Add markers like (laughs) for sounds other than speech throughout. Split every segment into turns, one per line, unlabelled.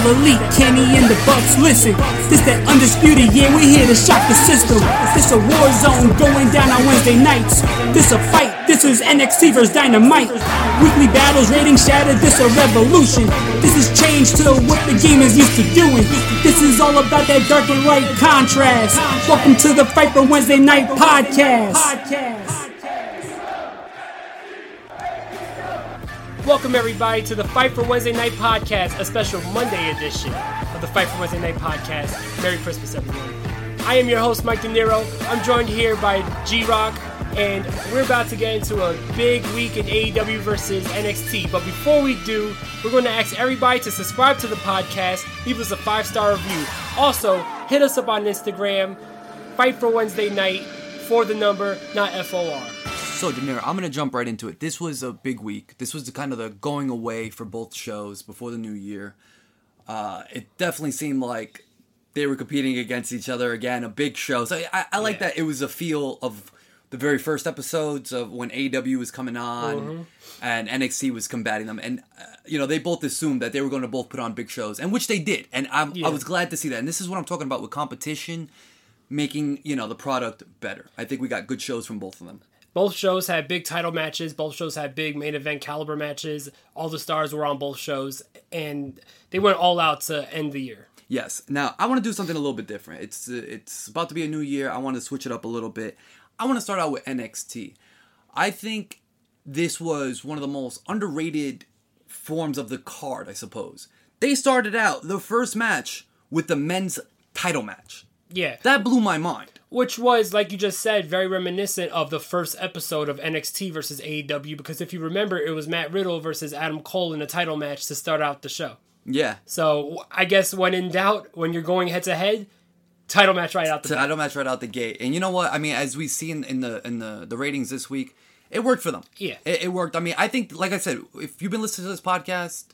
All elite, Kenny and the Bucks listen. This that undisputed, yeah, we here to shock the system. This a war zone going down on Wednesday nights. This a fight, this is NXT vs Dynamite. Weekly battles, ratings shattered, this a revolution. This is change to what the game is used to doing. This is all about that dark and light contrast. Welcome to the Fight for Wednesday Night podcast. Welcome, everybody, to the Fight for Wednesday Night podcast, a special Monday edition of the Fight for Wednesday Night podcast. Merry Christmas, everyone. I am your host, Mike De Niro. I'm joined here by G Rock, and we're about to get into a big week in AEW versus NXT. But before we do, we're going to ask everybody to subscribe to the podcast, leave us a five star review. Also, hit us up on Instagram, Fight for Wednesday Night, for the number, not F O R.
So, Demir, I'm gonna jump right into it. This was a big week. This was the kind of the going away for both shows before the new year. Uh, it definitely seemed like they were competing against each other again. A big show. So I, I like
Yeah.
that it was a feel of the very first episodes of when AW was coming on
Mm-hmm.
and NXT was combating them. And uh, you know they both assumed that they were going to both put on big shows, and which they did. And I'm,
Yeah.
I was glad to see that. And this is what I'm talking about with competition. Making you know the product better. I think we got good shows from both of them.
Both shows had big title matches. Both shows had big main event caliber matches. All the stars were on both shows, and they went all out to end the year.
Yes. Now I want to do something a little bit different. It's uh, it's about to be a new year. I want to switch it up a little bit. I want to start out with NXT. I think this was one of the most underrated forms of the card. I suppose they started out the first match with the men's title match.
Yeah,
That blew my mind.
which was like you just said, very reminiscent of the first episode of NXT versus AEW. Because if you remember, it was Matt Riddle versus Adam Cole in a title match to start out the show.
Yeah.
So I guess when in doubt, when you're going head to head, title match right out the
title match right out the gate. And you know what? I mean, as we see in, in the in the the ratings this week, it worked for them.
Yeah.
it, it worked. I mean, I think, like I said, if you've been listening to this podcast,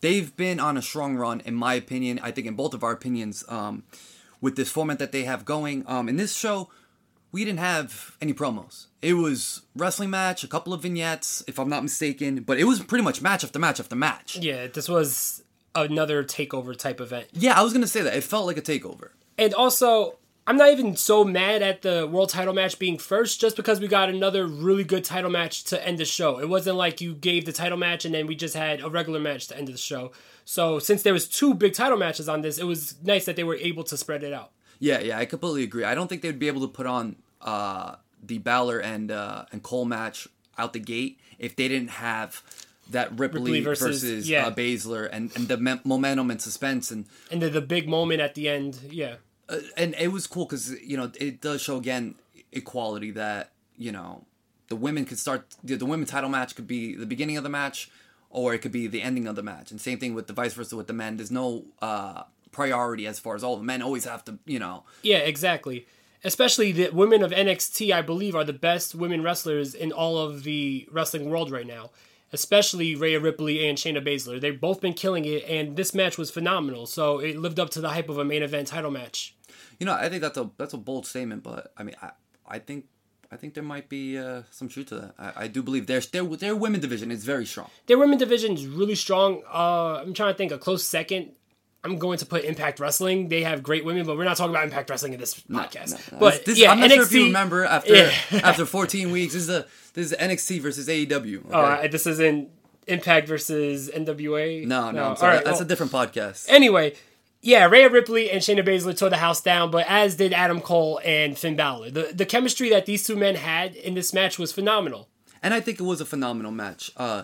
they've been on a strong run, in my opinion. I think in both of our opinions, um, with this format that they have going. Um, in this show, we didn't have any promos. It was wrestling match, a couple of vignettes, if I'm not mistaken, but it was pretty much match after match after match.
Yeah, this was another takeover type event.
Yeah, I was gonna say that. It felt like a takeover.
And also, I'm not even so mad at the world title match being first just because we got another really good title match to end the show. It wasn't like you gave the title match and then we just had a regular match to end the show. So since there was two big title matches on this, it was nice that they were able to spread it out.
Yeah, yeah, I completely agree. I don't think they'd be able to put on uh, the Balor and uh, and Cole match out the gate if they didn't have that Ripley,
Ripley
versus,
versus- yeah.
uh, Baszler and, and the me- momentum and suspense and
And then the big moment at the end, yeah.
and it was cool because you know it does show again equality that you know the women could start the, the women title match could be the beginning of the match or it could be the ending of the match and same thing with the vice versa with the men there's no uh priority as far as all the men always have to you know
Yeah, exactly. Especially the women of NXT, I believe, are the best women wrestlers in all of the wrestling world right now. Especially Rhea Ripley and Shayna Baszler. They've both been killing it, and this match was phenomenal. So it lived up to the hype of a main event title match.
You know, I think that's a that's a bold statement, but I mean, I, I think I think there might be uh, some truth to that. I, I do believe their their their women division is very strong.
Their women division is really strong. Uh, I'm trying to think a close second I'm going to put Impact Wrestling. They have great women, but we're not talking about Impact Wrestling in this podcast.
No, no.
But
this,
yeah,
I'm not
NXT,
sure if you remember (laughs) after
Yeah.
after 14 weeks. This is a this is NXT versus AEW. Okay?
Uh, this isn't Impact versus NWA.
no, no, I'm sorry.
right,
That's
well,
a different podcast.
Anyway, yeah, Rhea Ripley and Shayna Baszler tore the house down, but as did Adam Cole and Finn Balor. The the chemistry that these two men had in this match was phenomenal.
and I think it was a phenomenal match. Uh,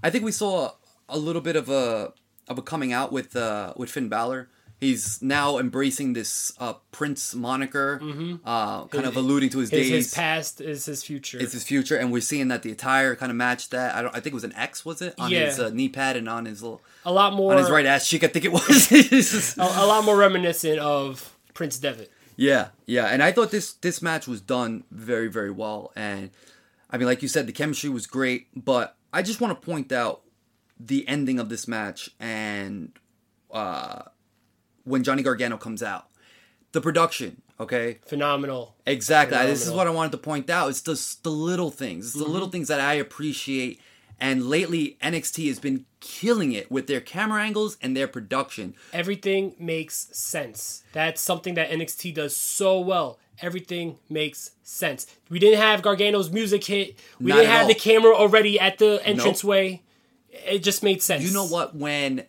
I think we saw a little bit of a of a coming out with uh, with Finn Balor. He's now embracing this uh, Prince moniker, uh, kind of alluding to his,
Mm-hmm. His,
days.
his past is his future.
it's his future, and we're seeing that the attire kind of matched that. I don't. I think it was an X, was it, on
Yeah.
his uh, knee pad and on his little
a lot more
on his right ass cheek? I think it was. (laughs) (laughs)
A, a lot more reminiscent of Prince Devitt.
Yeah, yeah, and I thought this this match was done very very well, and I mean, like you said, the chemistry was great, but I just want to point out the ending of this match and uh, when Johnny Gargano comes out, the production. Okay,
Phenomenal.
exactly. This is what I wanted to point out. It's just the little things. It's the little mm-hmm. things that I appreciate. And lately, NXT has been killing it with their camera angles and their production.
Everything makes sense. That's something that NXT does so well. Everything makes sense. We didn't have Gargano's music hit. We
Not
didn't have the camera already at the entranceway. It just made sense.
You know what? When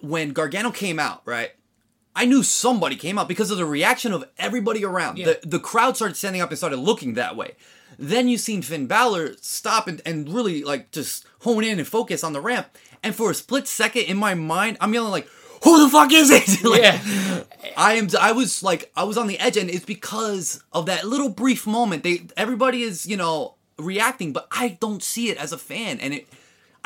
when Gargano came out, right? I knew somebody came out because of the reaction of everybody around.
Yeah.
The the crowd started standing up and started looking that way. Then you seen Finn Balor stop and, and really like just hone in and focus on the ramp. And for a split second in my mind, I'm yelling like, "Who the fuck is it?" (laughs) Like,
Yeah.
I am. I was like, I was on the edge, and it's because of that little brief moment. They everybody is you know reacting, but I don't see it as a fan, and it.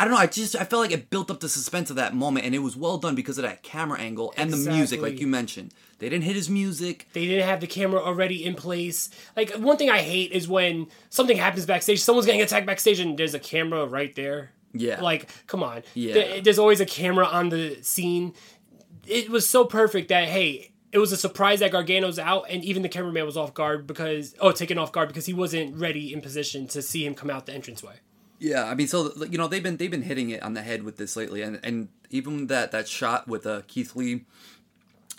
I don't know. I just I felt like it built up the suspense of that moment, and it was well done because of that camera angle and the music, like you mentioned. They didn't hit his music.
They didn't have the camera already in place. Like one thing I hate is when something happens backstage, someone's getting attacked backstage, and there's a camera right there.
Yeah.
Like, come on.
Yeah.
There's always a camera on the scene. It was so perfect that hey, it was a surprise that Gargano's out, and even the cameraman was off guard because oh, taken off guard because he wasn't ready in position to see him come out the entranceway.
Yeah, I mean, so you know they've been they've been hitting it on the head with this lately, and and even that that shot with uh, Keith Lee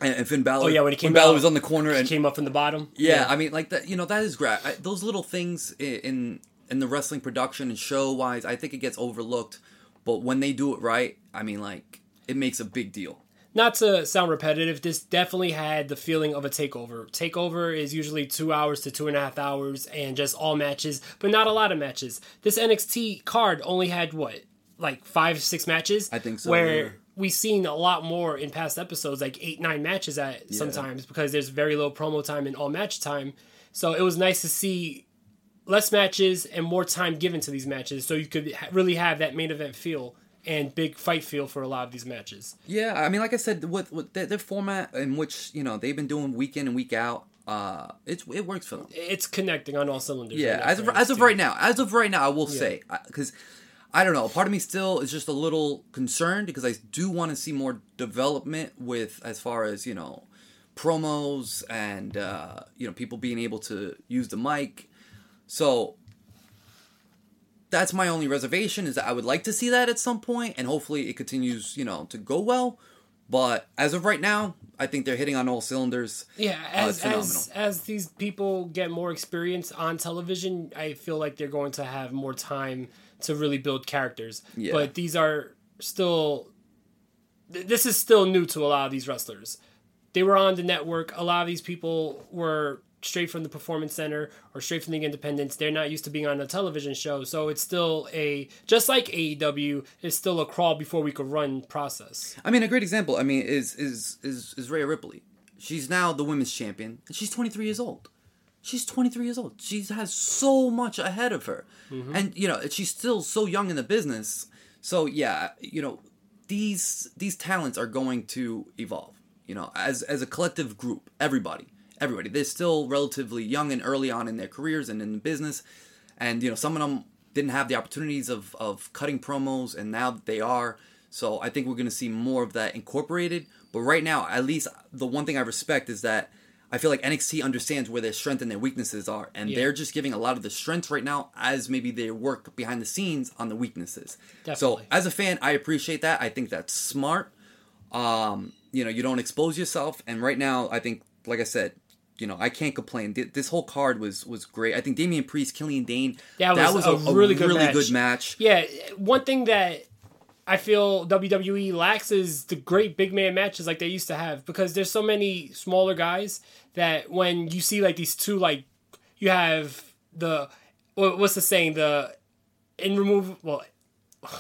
and, Finn Balor.
Oh yeah, when he came
Balor
out,
was on the corner and
came up from the bottom.
Yeah, I mean, like that. You know, that is great. Those little things in in the wrestling production and show wise, I think it gets overlooked. But when they do it right, I mean, like it makes a big deal.
Not to sound repetitive, this definitely had the feeling of a takeover. Takeover is usually two hours to two and a half hours and just all matches, but not a lot of matches. This NXT card only had what, like five, six matches?
I think so,
Where
yeah.
we've seen a lot more in past episodes, like eight, nine matches at sometimes because there's very low promo time and all match time. So it was nice to see less matches and more time given to these matches so you could really have that main event feel and big fight feel for a lot of these matches.
Yeah, I mean, like I said, with, with their, their format in which you know they've been doing week in and week out, uh, it's it works for them.
it's connecting on all cylinders.
Yeah,
right
as of, as of right now, as of right now, I will say because I don't know. Part of me still is just a little concerned because I do want to see more development with as far as you know promos and uh, you know people being able to use the mic. So that's my only reservation is that I would like to see that at some point, and hopefully it continues you know to go well. But as of right now, I think they're hitting on all cylinders.
Yeah,
Uh,
as
phenomenal.
as as these people get more experience on television, I feel like they're going to have more time to really build characters.
Yeah.
But these are still th- this is still new to a lot of these wrestlers. They were on the network. A lot of these people were straight from the performance center or straight from the independents. They're not used to being on a television show, so it's still a just like AEW, it's still a crawl before we could run process.
I mean, a great example. I mean, is is is is Rhea Ripley. She's now the women's champion, and she's 23 years old. She's 23 years old. She has so much ahead of her, mm-hmm. and you know she's still so young in the business. So yeah, you know these these talents are going to evolve. You know, as as a collective group, everybody, everybody. They're still relatively young and early on in their careers and in the business, and you know some of them didn't have the opportunities of of cutting promos, and now they are. So I think we're going to see more of that incorporated. But right now, at least the one thing I respect is that I feel like NXT understands where their strength and their weaknesses are, and
Yeah.
they're just giving a lot of the strengths right now as maybe they work behind the scenes on the weaknesses.
Definitely.
So as a fan, I appreciate that. I think that's smart. Um, you know you don't expose yourself. And right now, I think, like I said, you know I can't complain. This whole card was was great. I think Damian Priest, Killian Dain,
That was a really good match.
good match.
Yeah, one thing that I feel WWE lacks is the great big man matches like they used to have because there's so many smaller guys that when you see like these two like you have the what's the saying the in remove well (sighs)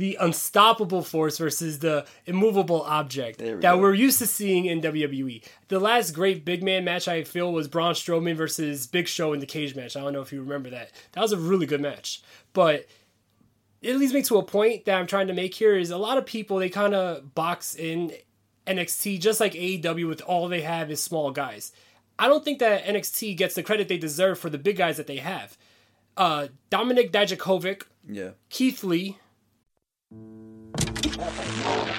the unstoppable force versus the immovable object
we
that
go.
we're used to seeing in WWE. The last great big man match I feel was Braun Strowman versus Big Show in the cage match. I don't know if you remember that. That was a really good match. But it leads me to a point that I'm trying to make here is a lot of people they kind of box in NXT just like AEW with all they have is small guys. I don't think that NXT gets the credit they deserve for the big guys that they have. Uh, Dominik Dijakovic,
Yeah.
Keith Lee,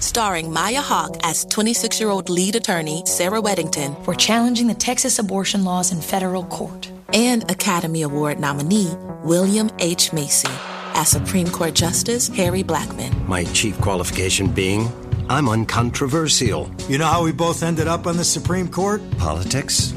Starring Maya Hawke as 26 year old lead attorney Sarah Weddington
We're challenging the Texas abortion laws in federal court.
and Academy Award nominee William H. Macy as Supreme Court Justice Harry Blackmun.
My chief qualification being I'm uncontroversial.
You know how we both ended up on the Supreme Court?
Politics?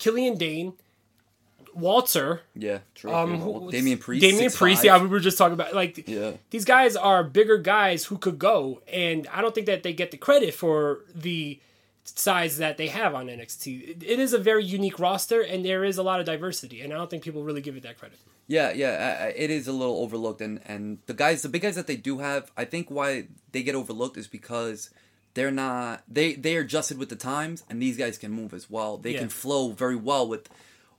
Killian Dain, Walter,
Yeah. True.
um, who-
Damian Priest.
Damian
6'5".
Priest. Yeah, we were just talking about like
Yeah.
these guys are bigger guys who could go, and I don't think that they get the credit for the size that they have on NXT. It- is a very unique roster, and there is a lot of diversity, and I don't think people really give it that credit.
Yeah, yeah, it is a little overlooked, and and the guys, the big guys that they do have, I think why they get overlooked is because they're not they they are adjusted with the times, and these guys can move as well. They
Yeah.
can flow very well with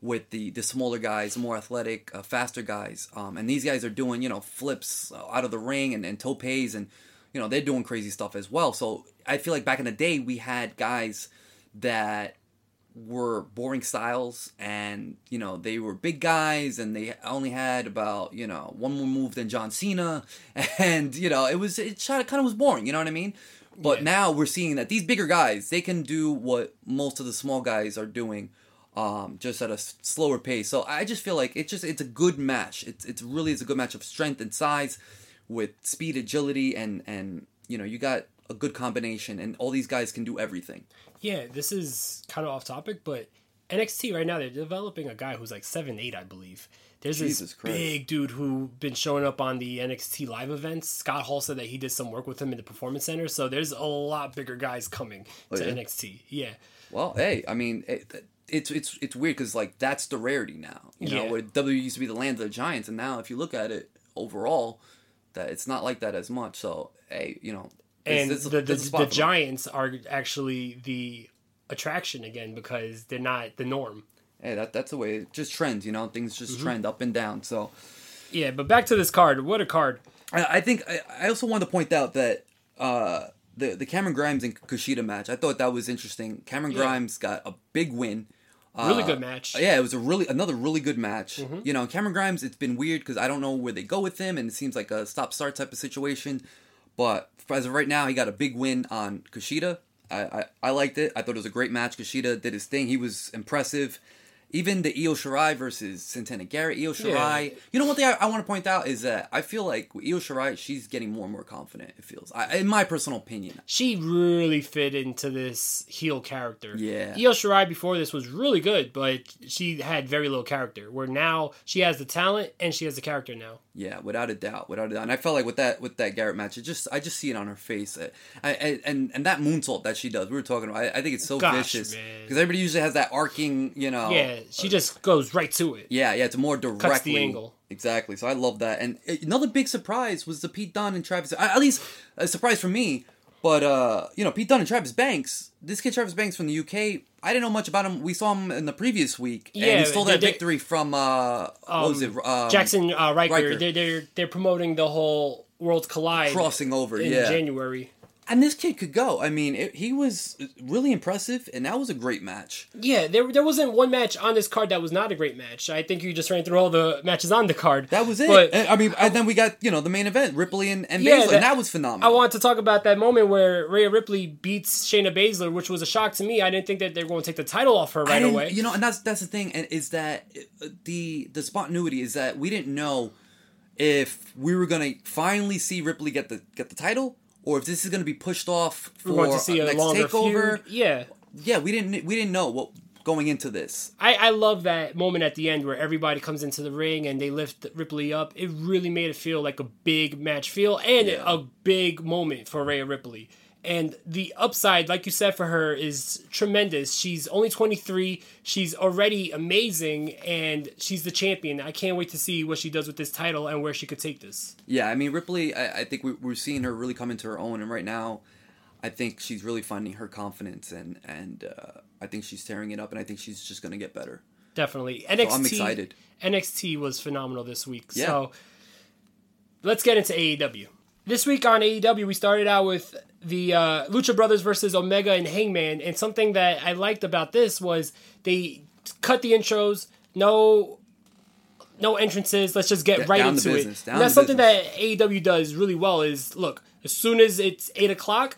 with the the smaller guys, more athletic, uh, faster guys, um, and these guys are doing you know flips uh, out of the ring and and topes, and you know they're doing crazy stuff as well. So I feel like back in the day we had guys that were boring styles and you know they were big guys and they only had about you know one more move than John Cena (laughs) and you know it was it kind of was boring you know what I mean but now we're seeing that these bigger guys they can do what most of the small guys are doing um, just at a s- slower pace. So I just feel like it's just it's a good match. It's it's really is a good match of strength and size, with speed, agility, and and you know you got a good combination, and all these guys can do everything.
Yeah, this is kind of off topic, but NXT right now they're developing a guy who's like seven eight, I believe. There's
Jesus
this
Christ.
big dude who been showing up on the NXT live events. Scott Hall said that he did some work with him in the performance center, so there's a lot bigger guys coming
Oh,
to
yeah?
NXT. Yeah,
Well, hey, I mean, it, it's it's it's weird because like that's the rarity now. You know,
Yeah.
where W used to be the land of the giants, and now if you look at it overall, that it's not like that as much. So hey, you know,
and
it's a-
the the,
a spot
the. Giants are actually the attraction again because they're not the norm.
Hey, that that's the way. It just trends, you know. Things just
Mhm.
trend up and down. So
Yeah, but back to this card. What a card!
I, I think I, I also wanted to point out that uh, the the Cameron Grimes and Kushida match. I thought that was interesting. Cameron
Yeah.
Grimes got a big win.
Really
Uh,
good match.
Yeah, it was a really another really good match.
Mhm.
You know, Cameron Grimes. It's been weird because I don't know where they go with him, and it seems like a stop start type of situation. But as of right now, he got a big win on Kushida. I, I, I liked it. I thought it was a great match. Kushida did his thing. He was impressive. Even the Io Shirai versus Santana Garrett, Io Shirai.
Yeah.
You know one thing I, I want to point out is that I feel like Io Shirai, she's getting more and more confident. It feels, I, in my personal opinion.
She really fit into this heel character.
Yeah.
Io Shirai before this was really good, but she had very little character. Where now she has the talent and she has the character now.
Yeah, without a doubt, without a doubt. And I felt like with that with that Garrett match, it just I just see it on her face. I, I, and and that moonsault that she does, we were talking about. I, I think it's so
Gosh,
vicious because everybody usually has that arcing, you know.
Yeah, she just goes right to it.
Yeah, yeah, it's more directly.
angle.
Exactly. So I love that. And another big surprise was the Pete Dunne and Travis. At least a surprise for me. But uh, you know, Pete Dunne and Travis Banks. This kid Travis Banks from the UK. I didn't know much about him. We saw him in the previous week, and
Yeah,
he stole that
they-
victory from uh, what was it?
Um,
Um,
Jackson uh, Ryker.
Ryker.
They're, they're they're promoting the whole Worlds Collide
Crossing over,
in
yeah.
January.
And this kid could go. I mean, it, he was really impressive, and that was a great match.
Yeah, there there wasn't one match on this card that was not a great match. I think you just ran through all the matches on the card.
That was it.
But
And, I mean, and then we got you know the main event, Ripley and, and
Yeah,
Baszler,
that-
and that was phenomenal.
I wanted to talk about that moment where Rhea Ripley beats Shayna Baszler, which was a shock to me. I didn't think that they were going to take the title off her right away.
You know, and that's that's the thing, and is that uh, the the spontaneity is that we didn't know if we were gonna finally see Ripley get the get the title, or if this is gonna be pushed off for
to see a
next takeover.
feud. Yeah.
Yeah, we didn't we didn't know what going into this.
I, I love that moment at the end where everybody comes into the ring and they lift Ripley up. It really made it feel like a big match feel and a big moment for Rhea Ripley. And the upside, like you said, for her is tremendous. She's only 23. She's already amazing, and she's the champion. I can't wait to see what she does with this title and where she could take this.
Yeah, I mean Ripley. I, I think we, we're seeing her really come into her own, and right now, I think she's really finding her confidence, and and uh, I think she's tearing it up, and I think she's just gonna get better.
Definitely.
So
NXT,
I'm excited.
NXT was phenomenal this week.
Yeah.
So let's get into AEW. This week on AEW, we started out with the uh, Lucha Brothers versus Omega and Hangman, and something that I liked about this was they cut the intros, no, no entrances. Let's just get right into
business,
it. that's something that AEW does really well. Is look as soon as it's eight o'clock,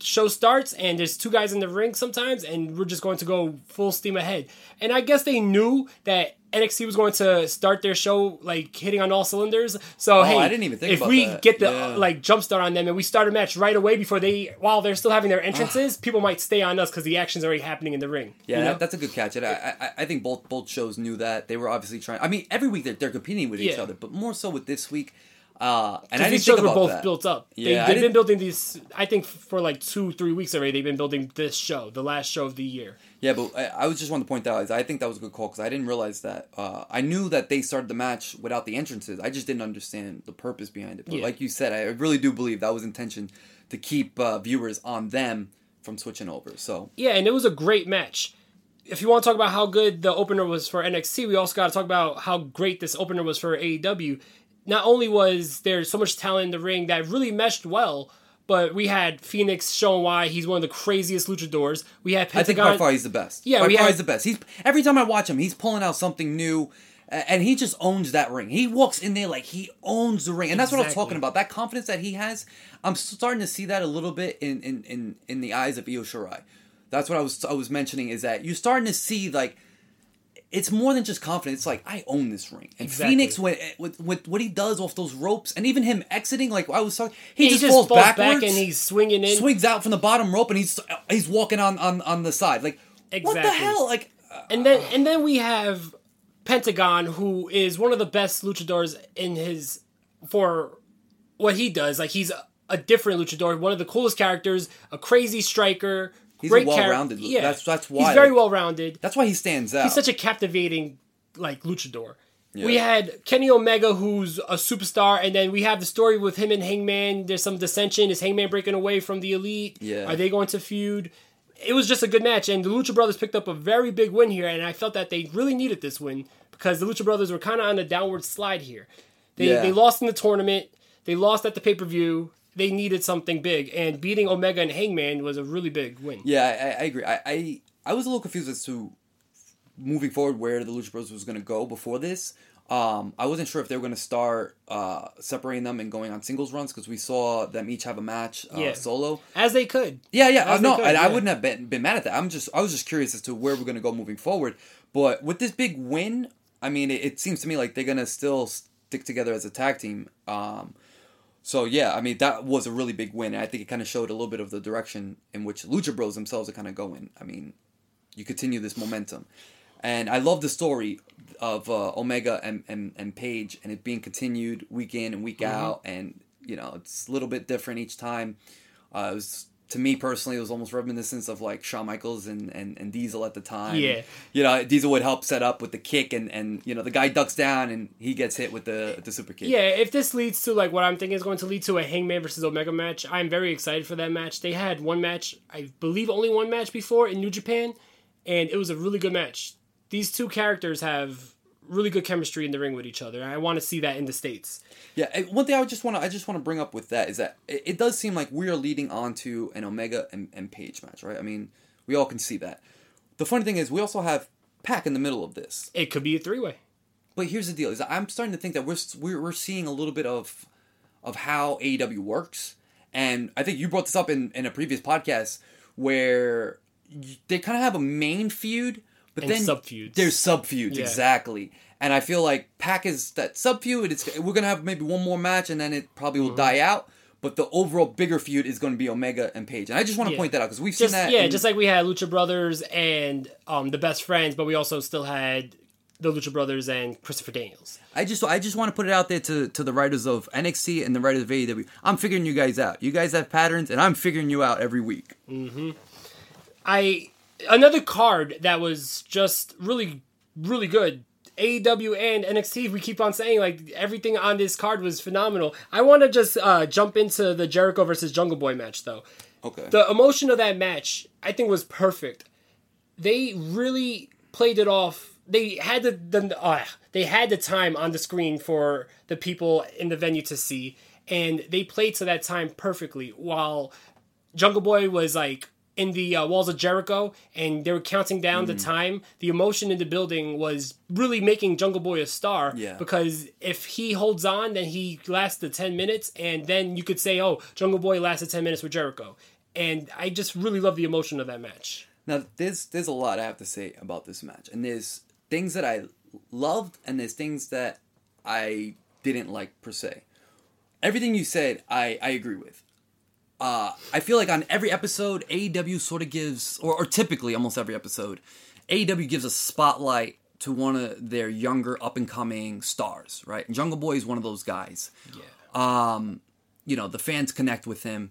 show starts and there's two guys in the ring sometimes and we're just going to go full steam ahead and i guess they knew that nxt was going to start their show like hitting on all cylinders so
Oh,
hey
I didn't even think
if we
that.
get the
Yeah.
like jump start on them and we start a match right away before they while they're still having their entrances people might stay on us because the action's already happening in the ring
Yeah,
you know?
that, that's a good catch. And I, I, I think both both shows knew that they were obviously trying. I mean, every week they're, they're competing with each
Yeah.
other, but more so with this week. Uh, and I
these shows were both
that.
built up.
Yeah,
they, they've been building these. I think for like two, three weeks already. They've been building this show, the last show of the year.
Yeah, but I, I was just wanted to point out I think that was a good call because I didn't realize that. Uh, I knew that they started the match without the entrances. I just didn't understand the purpose behind it. But
Yeah.
like you said, I really do believe that was intention to keep uh, viewers on them from switching over. So
Yeah, and it was a great match. If you want to talk about how good the opener was for NXT, we also got to talk about how great this opener was for AEW. Not only was there so much talent in the ring that really meshed well, but we had Fenix showing why he's one of the craziest luchadors. We had
I think
Pentagon.
by far he's the best.
Yeah,
by
we
far
had-
he's the best. He's every time I watch him, he's pulling out something new, and he just owns that ring. He walks in there like he owns the ring, and that's what I was
Exactly.
talking about. That confidence that he has, I'm starting to see that a little bit in in in, in the eyes of Io Shirai. That's what I was I was mentioning is that you're starting to see like it's more than just confidence. It's like I own this ring. And
Exactly.
Fenix, when, eh, with, with what he does off those ropes, and even him exiting, like I was talking, he,
He
just,
just
falls,
falls back
backwards
and he's swinging in.
swings out from the bottom rope, and he's he's walking on on on the side. Like exactly. what the hell? Like
and then and then we have Pentagon, who is one of the best luchadors in his for what he does. Like he's a, a different luchador, one of the coolest characters, a crazy striker.
He's
great
a well-rounded.
Yeah,
That's that's why
he's very
like,
well rounded.
That's why he stands out.
He's such a captivating like luchador.
Yeah.
We had Kenny Omega, who's a superstar, and then we have the story with him and Hangman. There's some dissension. Is Hangman breaking away from the Elite?
Yeah.
Are they going to feud? It was just a good match, and the Lucha Brothers picked up a very big win here, and I felt that they really needed this win because the Lucha Brothers were kind of on a downward slide here. They
Yeah.
they lost in the tournament. They lost at the pay per view. They needed something big, and beating Omega and Hangman was a really big win.
Yeah, I, I agree. I, I I was a little confused as to moving forward where the Lucha Bros was going to go before this. Um, I wasn't sure if they were going to start uh, separating them and going on singles runs because we saw them each have a match uh,
Yeah.
solo.
As they could.
Yeah, yeah, uh, no,
could,
and I
yeah.
wouldn't have been, been mad at that. I'm just, I was just curious as to where we're going to go moving forward. But with this big win, I mean, it, it seems to me like they're going to still stick together as a tag team. Um, so yeah, I mean, that was a really big win. And I think it kind of showed a little bit of the direction in which Lucha Bros themselves are kind of going. I mean, you continue this momentum, and I love the story of uh, Omega and, and and Page, and it being continued week in and week
Mhm.
out, and you know, it's a little bit different each time. Uh, it was to me personally, it was almost reminiscent of like Shawn Michaels and, and, and Diesel at the time.
Yeah.
you know, Diesel would help set up with the kick, and, and you know the guy ducks down and he gets hit with the the super kick.
Yeah, if this leads to like what I'm thinking is going to lead to a Hangman versus Omega match, I'm very excited for that match. They had one match, I believe only one match before in New Japan, and it was a really good match. These two characters have really good chemistry in the ring with each other. I want to see that in the states.
Yeah, one thing I just want to I just want to bring up with that is that it, it does seem like we are leading on to an Omega and, and Page match, right? I mean, we all can see that. The funny thing is, we also have Pac in the middle of this.
It could be a three way.
But here's the deal: is I'm starting to think that we're we're, we're seeing a little bit of of how AEW works, and I think you brought this up in in a previous podcast where they kind of have a main feud, but
And
then
sub-feuds.
There's sub feuds
Yeah.
exactly, and I feel like Pac is that sub feud. It's we're gonna have maybe one more match, and then it probably
Mm-hmm.
will die out. But the overall bigger feud is going to be Omega and Page, and I just want to
Yeah.
point that out because we've
Just,
seen that.
yeah,
in-
just like we had Lucha Brothers and um, the Best Friends, but we also still had the Lucha Brothers and Christopher Daniels.
I just I just want to put it out there to, to the writers of NXT and the writers of AEW. I'm figuring you guys out. You guys have patterns, and I'm figuring you out every week.
hmm I another card that was just really really good. AEW and NXT. We keep on saying like everything on this card was phenomenal. I want to just uh, jump into the Jericho versus Jungle Boy match though.
Okay.
The emotion of that match, I think, was perfect. They really played it off. They had the, the uh, they had the time on the screen for the people in the venue to see, and they played to that time perfectly. While Jungle Boy was like in the uh, walls of Jericho, and they were counting down the time. The emotion in the building was really making Jungle Boy a star.
Yeah.
Because if he holds on, then he lasts the ten minutes, and then you could say, "Oh, Jungle Boy lasted ten minutes with Jericho." And I just really love the emotion of that match.
Now there's there's a lot I have to say about this match, and there's things that I loved, and there's things that I didn't like per se. Everything you said, I I agree with. Uh, I feel like on every episode, AEW sort of gives, or, or typically almost every episode, AEW gives a spotlight to one of their younger up and coming stars, right? Jungle Boy is one of those guys. Yeah. Um, you know, the fans connect with him.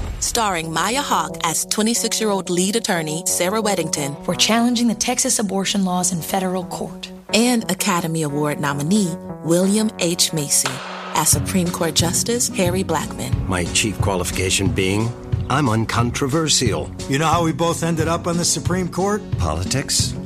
Starring Maya Hawke as 26 year old lead attorney Sarah Weddington.
We're challenging the Texas abortion laws in federal court.
And Academy Award nominee William H. Macy as Supreme Court Justice Harry Blackmun.
My chief qualification being I'm uncontroversial.
You know how we both ended up on the Supreme Court?
Politics?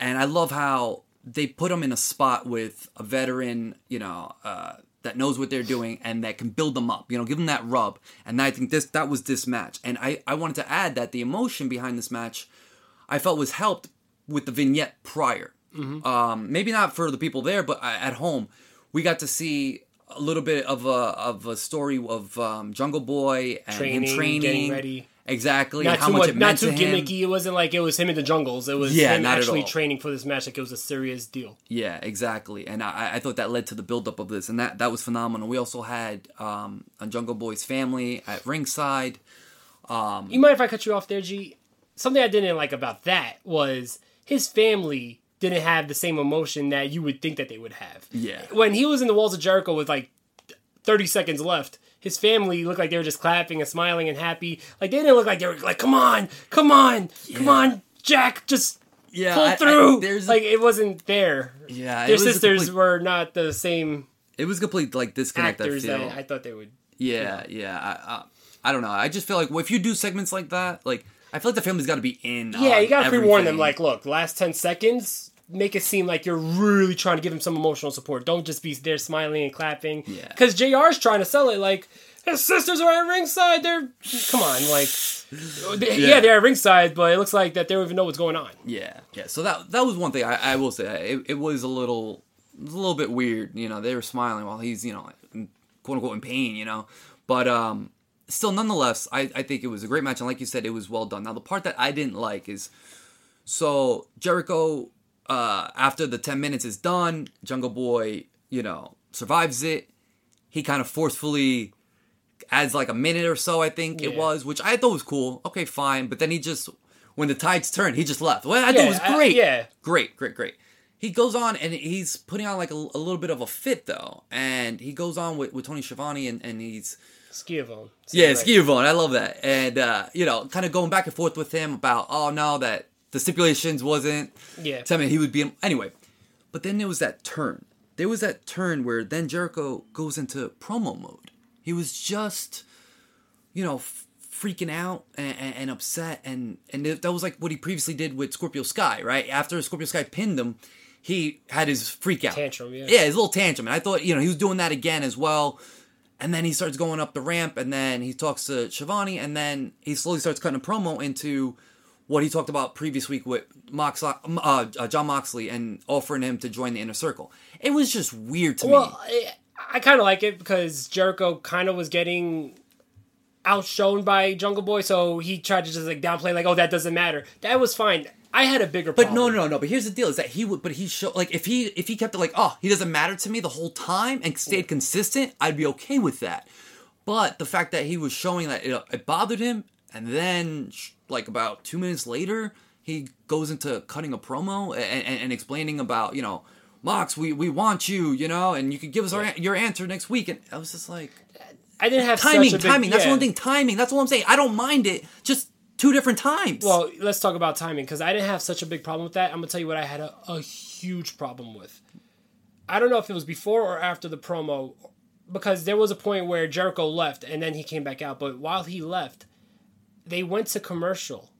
And I love how they put him in a spot with a veteran, you know, uh, that knows what they're doing and that can build them up, you know, give them that rub. And I think this that was this match. And I, I wanted to add that the emotion behind this match I felt was helped with the vignette prior. Um, maybe not for the people there, but at home, we got to see a little bit of a of a story of um, Jungle Boy and
Training,
him training,
getting ready.
Exactly,
Not
how
too
much
much,
it
not too
to
gimmicky. It wasn't like it was him in the jungles. It was
Yeah,
him actually training for this match. Like it was a serious deal.
Yeah, exactly. And I, I thought that led to the buildup of this, and that that was phenomenal. We also had um, a Jungle Boy's family at ringside. Um,
You mind if I cut you off there, G? Something I didn't like about that was his family didn't have the same emotion that you would think that they would have.
Yeah.
When he was in the walls of Jericho with like 30 seconds left, his family looked like they were just clapping and smiling and happy. Like they didn't look like they were like, "Come on, come on, come on, Jack, just
Yeah,
pull
I-
through." like it wasn't there.
Yeah,
their sisters
complete-
were not the same
It was complete like disconnect.
actors
I
I thought they would.
yeah, yeah. I, I, I don't know. I just feel like well, if you do segments like that, like I feel like the family's got to be in.
Yeah, you gotta pre-warn them. Like, look, last ten seconds, make it seem like you're really trying to give him some emotional support. Don't just be there smiling and clapping.
Yeah.
Because Jr's trying to sell it like his sisters are at ringside. They're come on, like, they- yeah.
Yeah.
they're at ringside, but it looks like that they don't even know what's going on.
Yeah, yeah. So that that was one thing I, I will say. It, it was a little, it was a little bit weird. You know, they were smiling while he's you know, quote unquote, in pain. You know, but um, still, nonetheless, I I think it was a great match, and like you said, it was well done. Now the part that I didn't like is, so Jericho, uh, after the ten minutes is done, Jungle Boy, you know, survives it. He kind of forcefully adds like a minute or so, I think it was, which I thought was cool. Okay, fine. But then he just, when the tides turned, he just left. Well, I thought
Yeah,
it was
I-
great.
yeah.
Great, great, great. He goes on and he's putting on like a, a little bit of a fit though. And he goes on with, with Tony Schiavone and, and he's,
Schiavone.
yeah,
Right.
Schiavone. I love that. And, uh, you know, kind of going back and forth with him about, oh no, that the stipulations wasn't
Yeah.
Tell me he would be in, anyway. But then there was that turn. There was that turn where then Jericho goes into promo mode. He was just, you know, f- freaking out and, and, and upset, and and that was like what he previously did with Scorpio Sky, right? After Scorpio Sky pinned him, he had his freak out
Tantrum, yeah.
yeah, his little tantrum. And I thought, you know, he was doing that again as well. And then he starts going up the ramp, and then he talks to Schiavone, and then he slowly starts cutting a promo into what he talked about previous week with Mox, uh, uh, Jon Moxley and offering him to join the inner circle. It was just weird to me.
Well, I, I kind of like it because Jericho kind of was getting outshone by Jungle Boy, so he tried to just like downplay, like, "Oh, that doesn't matter." That was fine. I had a bigger
But
problem.
no, no, no. But here's the deal: is that he would, but he showed like if he if he kept it like, oh, he doesn't matter to me the whole time and stayed consistent, I'd be okay with that. But the fact that he was showing that it, it bothered him, and then like about two minutes later, he goes into cutting a promo and, and, and explaining about you know, Mox, we we want you, you know, and you can give us our, your answer next week. And I was just like,
I didn't have
timing,
such a big-
timing. That's
yeah.
one thing. Timing. That's what I'm saying. I don't mind it. Just two different times.
Well, let's talk about timing because I didn't have such a big problem with that. I'm gonna tell you what I had a, a huge problem with. I don't know if it was before or after the promo, because there was a point where Jericho left and then he came back out. But while he left, they went to commercial,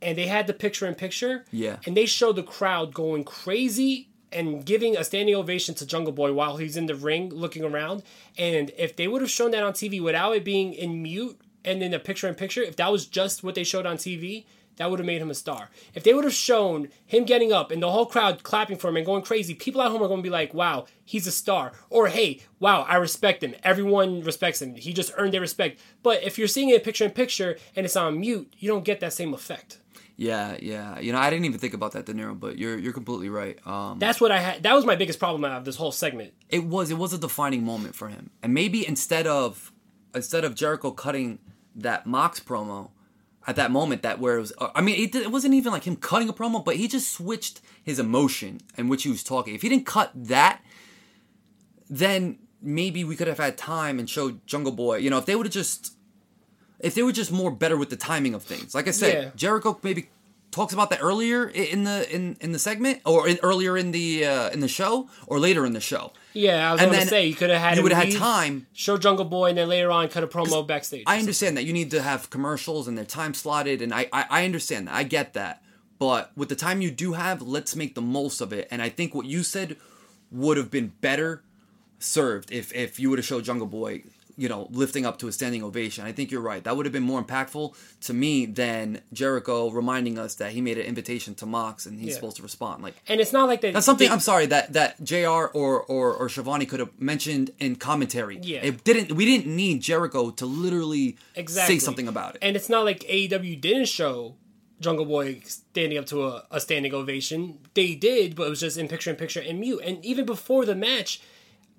and they had the picture in picture.
Yeah.
And they showed the crowd going crazy and giving a standing ovation to Jungle Boy while he's in the ring looking around. And if they would have shown that on TV without it being in mute and in a picture in picture, if that was just what they showed on TV, that would have made him a star. If they would have shown him getting up and the whole crowd clapping for him and going crazy, people at home are going to be like, wow, he's a star. Or, hey, wow, I respect him. Everyone respects him. He just earned their respect. But if you're seeing it picture in picture and it's on mute, you don't get that same effect.
Yeah, yeah. You know, I didn't even think about that, De Niro, but you're you're completely right. Um,
That's what I had. That was my biggest problem out of this whole segment.
it was it was a defining moment for him, and maybe instead of instead of Jericho cutting that Mox promo at that moment, that where it was, uh, I mean, it, it wasn't even like him cutting a promo, but he just switched his emotion in which he was talking. If he didn't cut that, then maybe we could have had time and showed Jungle Boy. You know, if they would have just if they were just more better with the timing of things. Like I said,
Yeah.
Jericho maybe talks about that earlier in the in, in the segment or in, earlier in the uh, in the show or later in the show.
Yeah, I was
And
to say you could have had
you would have had time.
show Jungle Boy, and then later on cut a promo backstage.
I understand that you need to have commercials and they're time slotted, and I, I I understand that. I get that. But with the time you do have, let's make the most of it. And I think what you said would have been better served if if you would have showed Jungle Boy, you know, lifting up to a standing ovation. I think you're right. That would have been more impactful to me than Jericho reminding us that he made an invitation to Mox and he's
Yeah.
supposed to respond. Like
and it's not like that.
that's something
they-
I'm sorry that that JR or or or Schiavone could have mentioned in commentary.
Yeah.
it didn't. We didn't need Jericho to literally
exactly
say something about it.
And it's not like AEW didn't show Jungle Boy standing up to a, a standing ovation. They did, but it was just in picture in picture and mute. And even before the match,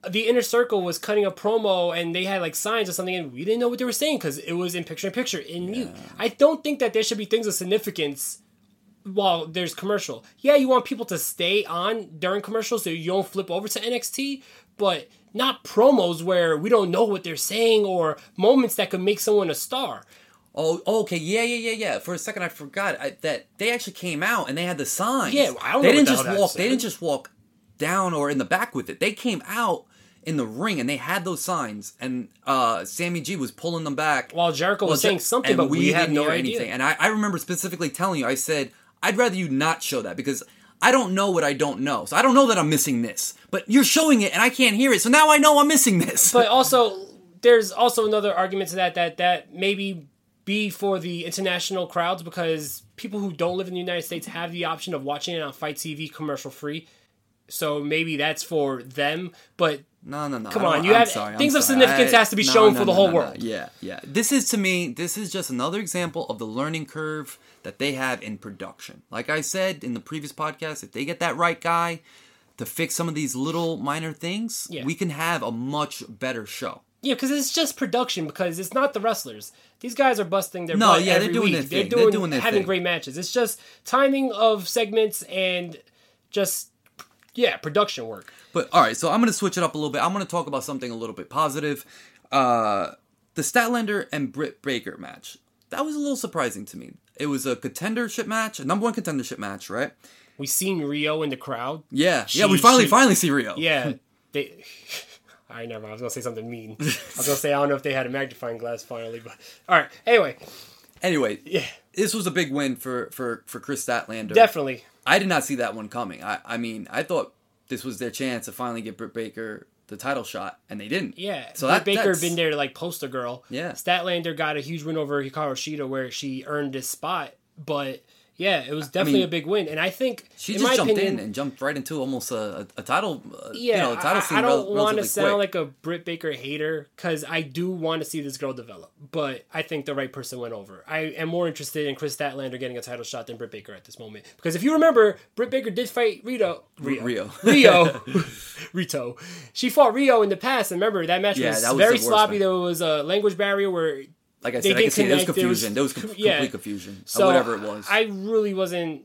the inner circle was cutting a promo and they had like signs or something, and we didn't know what they were saying because it was in picture in picture in mute. I don't think that there should be things of significance while there's commercial. Yeah, you want people to stay on during commercials so you don't flip over to NXT, but not promos where we don't know what they're saying or moments that could make someone a star.
Oh, oh, okay, yeah, yeah, yeah, yeah. For a second, I forgot I, that they actually came out and they had the signs.
Yeah, I don't
they
know
didn't
the
just walk. They didn't just walk down or in the back with it. They came out in the ring and they had those signs, and uh, Sammy G was pulling them back
While Jericho was
Jer-
saying something, but we had no
hear
idea.
And I, I remember specifically telling you, I said, I'd rather you not show that because. I don't know what I don't know. So I don't know that I'm missing this. But you're showing it and I can't hear it. So now I know I'm missing this.
But also, there's also another argument to that that that maybe be for the international crowds because people who don't live in the United States have the option of watching it on FITE TV commercial free. So maybe that's for them. But
No, no, no.
Come on, you
I'm
have-
sorry, I'm
things of
sorry.
significance
I-
has to be
no,
shown
no,
for the
no,
whole world.
Yeah, yeah. This is to me, this is just another example of the learning curve that they have in production. Like I said in the previous podcast, if they get that right guy to fix some of these little minor things,
Yeah.
we can have a much better show.
yeah, because it's just production. Because it's not the wrestlers. These guys are busting their
No,
butt
yeah, they're
every
doing
They're
thing. They're
doing,
doing their
having
thing.
great matches. It's just timing of segments and just yeah, production work.
But all right, so I'm going to switch it up a little bit. I'm going to talk about something a little bit positive. Uh, the Statlander and Britt Baker match. That was a little surprising to me. It was a contendership match, a number one contendership match, right?
We seen Riho in the crowd.
Yeah,
She-
yeah. We finally,
she-
finally see Riho.
Yeah, (laughs) they. (laughs) I never. I was gonna say something mean. I was gonna say I don't know if they had a magnifying glass finally, but all right. Anyway,
Anyway,
Yeah.
this was a big win for for for Kris Statlander.
definitely.
I did not see that one coming. I I mean, I thought this was their chance to finally get Britt Baker the title shot, and they didn't.
Yeah,
So
Britt
that
Baker
that's-
been there to like poster girl.
Yeah.
Statlander got a huge win over Hikaru Shida where she earned this spot, but yeah, it was definitely
mean,
a big win, and I think
She just jumped
opinion,
in and jumped right into almost a, a, a title. Uh,
Yeah,
you know, a title
I, I don't
rel-
want to sound
quick.
like a Britt Baker hater because I do want to see this girl develop, but I think the right person went over. I am more interested in Kris Statlander getting a title shot than Britt Baker at this moment because if you remember, Britt Baker did fight Rito, Riho,
Riho.
Riho, Rito. She fought Riho in the past, and remember that match
Yeah,
was,
that was
very sloppy. There was a language barrier where
like I said, I could see there was
connect. There was-
confusion. There was, com-
yeah.
complete confusion.
So
whatever it was.
I really wasn't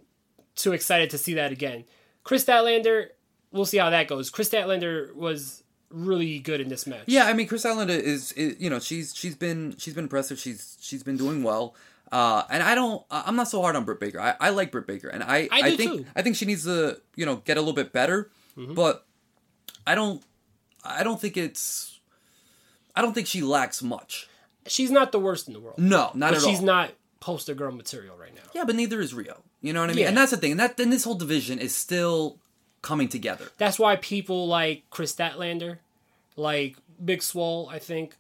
too excited to see that again. Kris Statlander, we'll see how that goes. Kris Statlander was really good in this match.
Yeah, I mean, Kris Statlander is, is, you know, she's she's been she's been impressive. She's she's been doing well. Uh, and I don't. I'm not so hard on Britt Baker. I, I like Britt Baker, and I
I do
think
too.
I think she needs to you know get a little bit better.
Mm-hmm.
But I don't. I don't think it's. I don't think she lacks much.
She's not the worst in the world.
No, not
but
at
she's
all.
not poster girl material right now.
Yeah, but neither is Riho. You know what I mean?
Yeah.
And that's the thing. And that then this whole division is still coming together.
That's why people like Kris Statlander, like Big Swole, I think,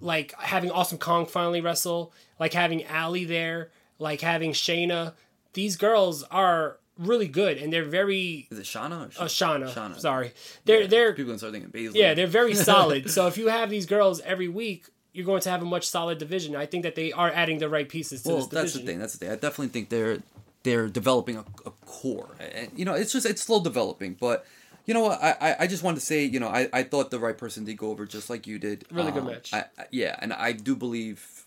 like having Awesome Kong finally wrestle, like having Allie there, like having Shayna. These girls are really good and they're very
Is it Shauna? Or
uh, Shauna.
Shauna.
Sorry, they're they're
People can start thinking Baszler.
yeah they're very (laughs) solid. so if you have these girls every week, you're going to have a much solid division. I think that they are adding the right pieces to
well,
this division.
that's the thing. That's the thing. I definitely think they're they're developing a, a core, and you know, it's just it's slow developing. But you know what? I I, I just wanted to say, you know, I, I thought the right person did go over just like you did.
Really good
Um,
match.
I, I- yeah, and I do believe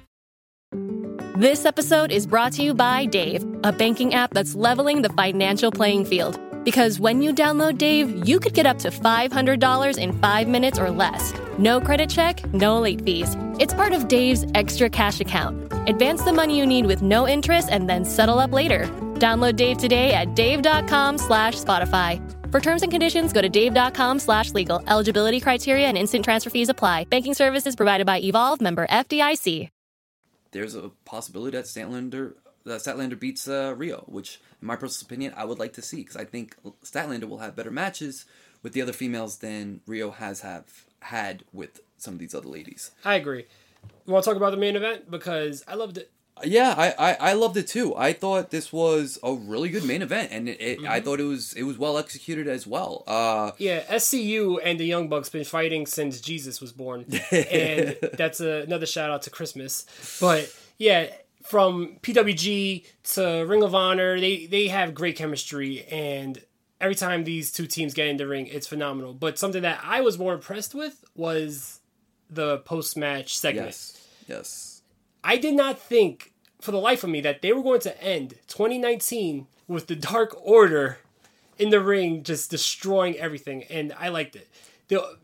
This episode is brought to you by Dave, a banking app that's leveling the financial playing field. Because when you download Dave, you could get up to $500 in five minutes or less. No credit check, no late fees. It's part of Dave's Extra Cash account. Advance the money you need with no interest and then settle up later. Download Dave today at dave.com slash Spotify. For terms and conditions, go to dave.com slash legal. Eligibility criteria and instant transfer fees apply. Banking services provided by Evolve, member FDIC.
There's a possibility that Statlander that Statlander beats uh, Riho, which, in my personal opinion, I would like to see because I think Statlander will have better matches with the other females than Riho has have had with some of these other ladies.
I agree. You want to talk about the main event because I loved it.
Yeah, I, I, I loved it too. I thought this was a really good main event, and it, it, I thought it was it was well executed as well. Uh,
Yeah, SCU and the Young Bucks been fighting since Jesus was born, and (laughs) that's a, another shout out to Christmas. But yeah, from PWG to Ring of Honor, they they have great chemistry, and every time these two teams get in the ring, it's phenomenal. But something that I was more impressed with was the post match segment.
yes, yes.
I did not think for the life of me that they were going to end 2019 with the Dark Order in the ring just destroying everything, and I liked it. The,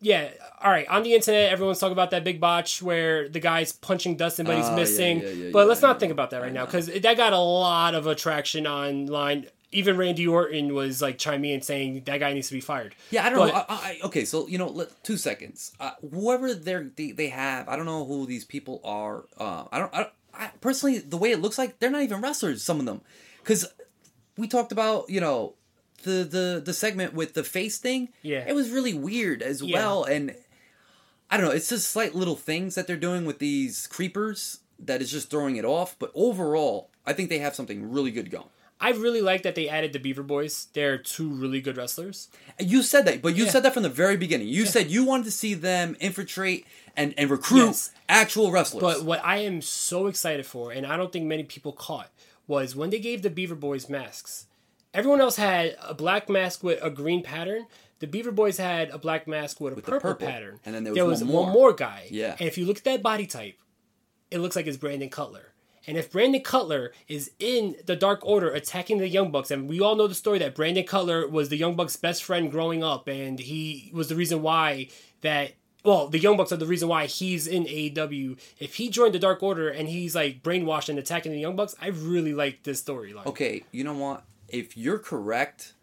yeah, all right. On the internet, everyone's talking about that big botch where the guy's punching Dustin, but he's
ah, yeah,
missing.
yeah, yeah,
but
yeah,
let's
I
not think about that right now because that got a lot of attraction online. Even Randy Orton was like chiming in saying that guy needs to be fired.
Yeah, I don't
But-
know. I, I, okay, so you know, let, two seconds. Uh, whoever they're, they they have, I don't know who these people are. Uh, I don't. I, I personally, the way it looks like, they're not even wrestlers. Some of them, because we talked about you know the the the segment with the face thing.
Yeah.
it was really weird as
Yeah.
well, and I don't know. It's just slight little things that they're doing with these creepers that is just throwing it off. But overall, I think they have something really good going.
I really like that they added the Beaver Boys. They're two really good wrestlers.
You said that, but you
Yeah.
said that from the very beginning. You said you wanted to see them infiltrate and, and recruit
Yes.
actual wrestlers.
But what I am so excited for, and I don't think many people caught, was when they gave the Beaver Boys masks. Everyone else had a black mask with a green pattern. The Beaver Boys had a black mask with a
the
purple,
purple.
pattern.
And then there was one
one
more.
more guy.
Yeah.
And if you look at that body type, it looks like it's Brandon Cutler. And if Brandon Cutler is in the Dark Order attacking the Young Bucks, and we all know the story that Brandon Cutler was the Young Bucks' best friend growing up, and he was the reason why that. Well, the Young Bucks are the reason why he's in AEW. If he joined the Dark Order and he's like brainwashed and attacking the Young Bucks, I really like this storyline.
okay, you know what? If you're correct,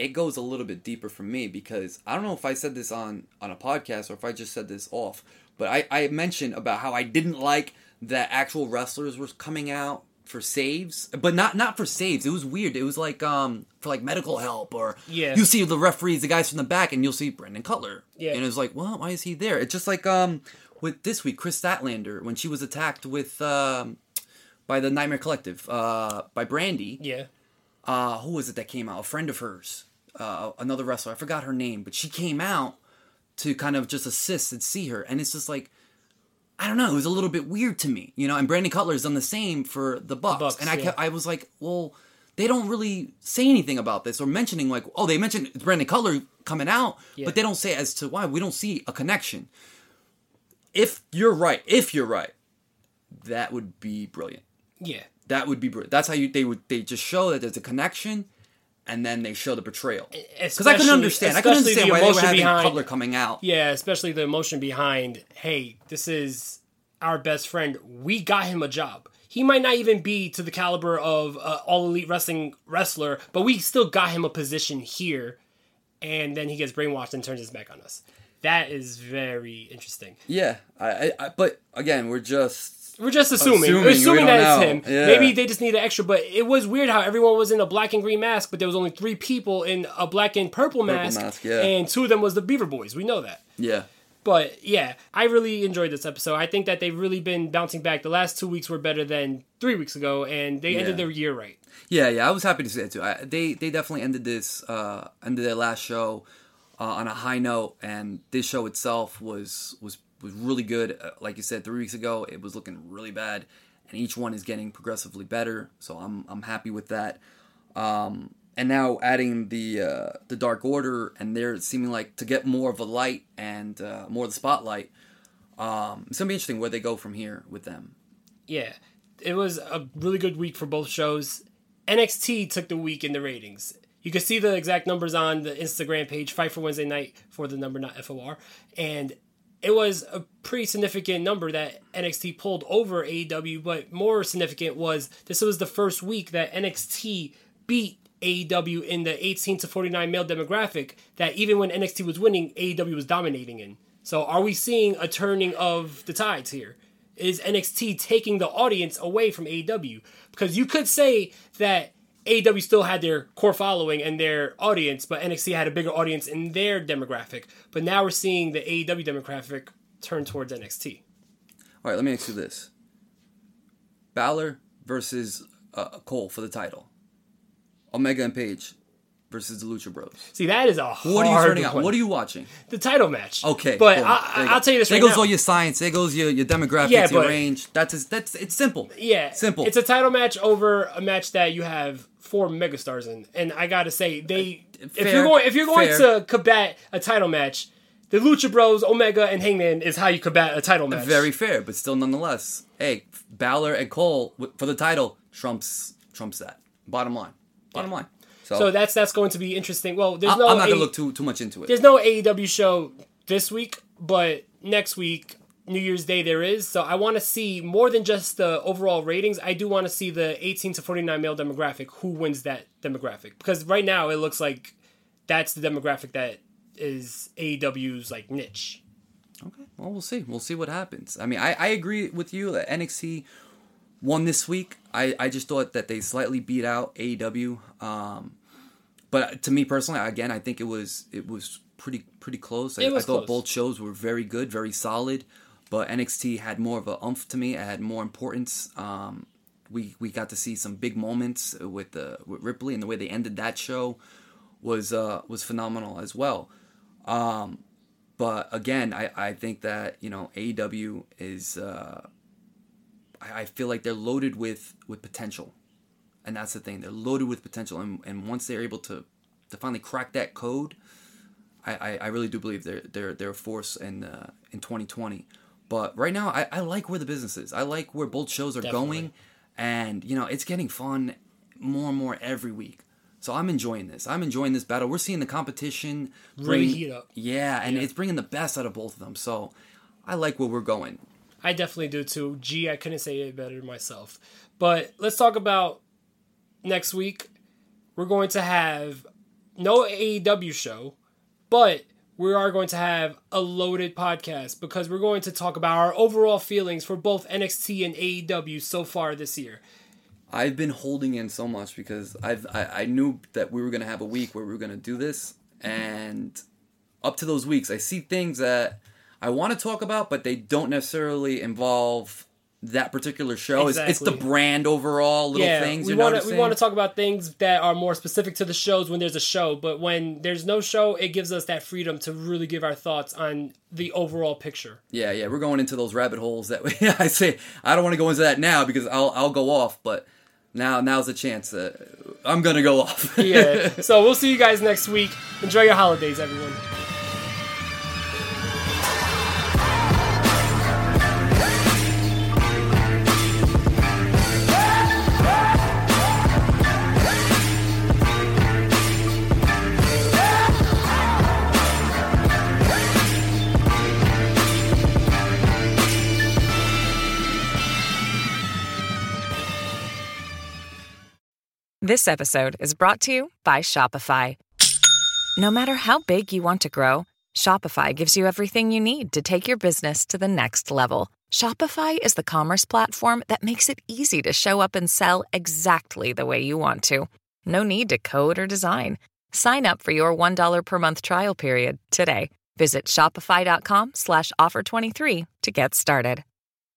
it goes a little bit deeper for me because I don't know if I said this on on a podcast or if I just said this off, but I I mentioned about how I didn't like that actual wrestlers were coming out for saves, but not not for saves. It was weird. It was like um for like medical help or
Yeah.
You see the referees, the guys from the back, and you'll see Brandon Cutler.
Yeah.
and it's like, well, why is he there? It's just like um with this week, Kris Statlander when she was attacked with um by the Nightmare Collective uh by Brandi.
Yeah.
Uh, who was it that came out? A friend of hers, uh, another wrestler. I forgot her name, but she came out to kind of just assist and see her, and it's just like. I don't know. It was a little bit weird to me, you know. And Brandon Cutler's done the same for the Bucks,
Bucks,
and I
yeah.
kept, I was like, well, they don't really say anything about this or mentioning like, oh, they mentioned Brandon Cutler coming out,
Yeah.
but they don't say as to why. We don't see a connection. If you're right, if you're right, that would be brilliant.
Yeah.
That would be brilliant. That's how you they would they just show that there's a connection, and then they show the betrayal. Because I couldn't understand. I couldn't understand
the
why they were having
behind-
Cutler coming out.
Yeah, especially the emotion behind, hey, this is our best friend. We got him a job. He might not even be to the caliber of uh, all elite wrestling wrestler, but we still got him a position here. And then he gets brainwashed and turns his back on us. That is very interesting.
Yeah, I, I, I but again, we're just
We're just assuming,
Assuming,
assuming,
we don't
that
know.
it's him.
Yeah.
Maybe they just need an extra. But it was weird how everyone was in a black and green mask, but there was only three people in a black and purple,
Purple
mask,
mask, yeah.
and two of them was the Beaver Boys. We know that.
yeah.
But yeah, I really enjoyed this episode. I think that they've really been bouncing back. The last two weeks were better than three weeks ago, and they ended
Yeah.
their year right.
Yeah, yeah, I was happy to see that too. I, they they definitely ended this uh ended their last show uh, on a high note, and this show itself was was was really good. Uh, like you said, three weeks ago, it was looking really bad, and each one is getting progressively better. So I'm I'm happy with that. Um, and now adding the uh, the Dark Order, and they're seeming like to get more of a light and uh, more of the spotlight. Um, it's gonna be interesting where they go from here with them.
Yeah, it was a really good week for both shows. NXT took the week in the ratings. You can see the exact numbers on the Instagram page, Fight for Wednesday Night for the number, not FOR. And it was a pretty significant number that NXT pulled over AEW, but more significant was this was the first week that NXT beat AEW in the 18 to 49 male demographic that even when NXT was winning, AEW was dominating in. So are we seeing a turning of the tides here? Is NXT taking the audience away from AEW? Because you could say that AEW still had their core following and their audience, but NXT had a bigger audience in their demographic. But now we're seeing the AEW demographic turn towards NXT.
All right, let me ask you this: Balor versus uh, Cole for the title, Omega and Page versus the Lucha Bros.
See, that is a hard
What are you turning
one.
What are you watching?
The title match.
Okay,
but
boom.
I,
There you
I'll tell you this
There
right
goes
now.
all your science. There goes your, your demographics,
Yeah,
your range. That's that's it's simple.
Yeah,
simple.
It's a title match over a match that you have four megastars in, and I gotta say they. if
fair,
you're going, if you're going
fair.
to combat a title match, the Lucha Bros, Omega, and Hangman is how you combat a title match.
Very fair, but still, nonetheless, hey, Balor and Cole for the title trumps trumps that. Bottom line, bottom line. So,
So that's that's going to be interesting. Well, there's
I-
no.
I'm not gonna look too too much into it.
There's no AEW show this week, but next week, New Year's Day, there is. So I want to see more than just the overall ratings. I do want to see the 18 to 49 male demographic. Who wins that demographic? Because right now it looks like that's the demographic that is AEW's like niche. Okay.
Well, we'll see. We'll see what happens. I mean, I, I agree with you that NXT won this week. I, I just thought that they slightly beat out AEW. Um, but to me personally, again, I think it was it was pretty pretty close. I,
It was
I thought
close.
both shows were very good, very solid. But NXT had more of a umph to me. It had more importance. Um, we we got to see some big moments with the with Ripley and the way they ended that show was uh, was phenomenal as well. Um, but again, I, I think that you know AEW is uh, I, I feel like they're loaded with with potential, and that's the thing. They're loaded with potential, and, and once they're able to to finally crack that code, I, I, I really do believe they're they're they're a force in uh, in 2020. But right now, I, I like where the business is. I like where both shows are
Definitely.
going, and you know it's getting fun more and more every week. So I'm enjoying this. I'm enjoying this battle. We're seeing the competition
Really heat up.
Yeah, and
Yeah.
it's bringing the best out of both of them. So I like where we're going.
I definitely do too. Gee, I couldn't say it better myself. But let's talk about next week. We're going to have no AEW show, but we are going to have a loaded podcast because we're going to talk about our overall feelings for both NXT and AEW so far this year.
I've been holding in so much because I've I, I knew that we were gonna have a week where we were gonna do this, and up to those weeks, I see things that I want to talk about, but they don't necessarily involve that particular show. Exactly. It's, it's, the brand overall, little yeah, things.
We want to we want to talk about things that are more specific to the shows when there's a show, but when there's no show, it gives us that freedom to really give our thoughts on the overall picture.
Yeah, yeah, we're going into those rabbit holes that (laughs) I say I don't want to go into that now because I'll I'll go off, but now now's the chance. Uh, I'm gonna go off.
yeah. (laughs) So we'll see you guys next week. Enjoy your holidays, everyone.
This episode is brought to you by Shopify. No matter how big you want to grow, Shopify gives you everything you need to take your business to the next level. Shopify is the commerce platform that makes it easy to show up and sell exactly the way you want to. No need to code or design. Sign up for your $1 per month trial period today. Visit shopify.com slash offer 23 to get started.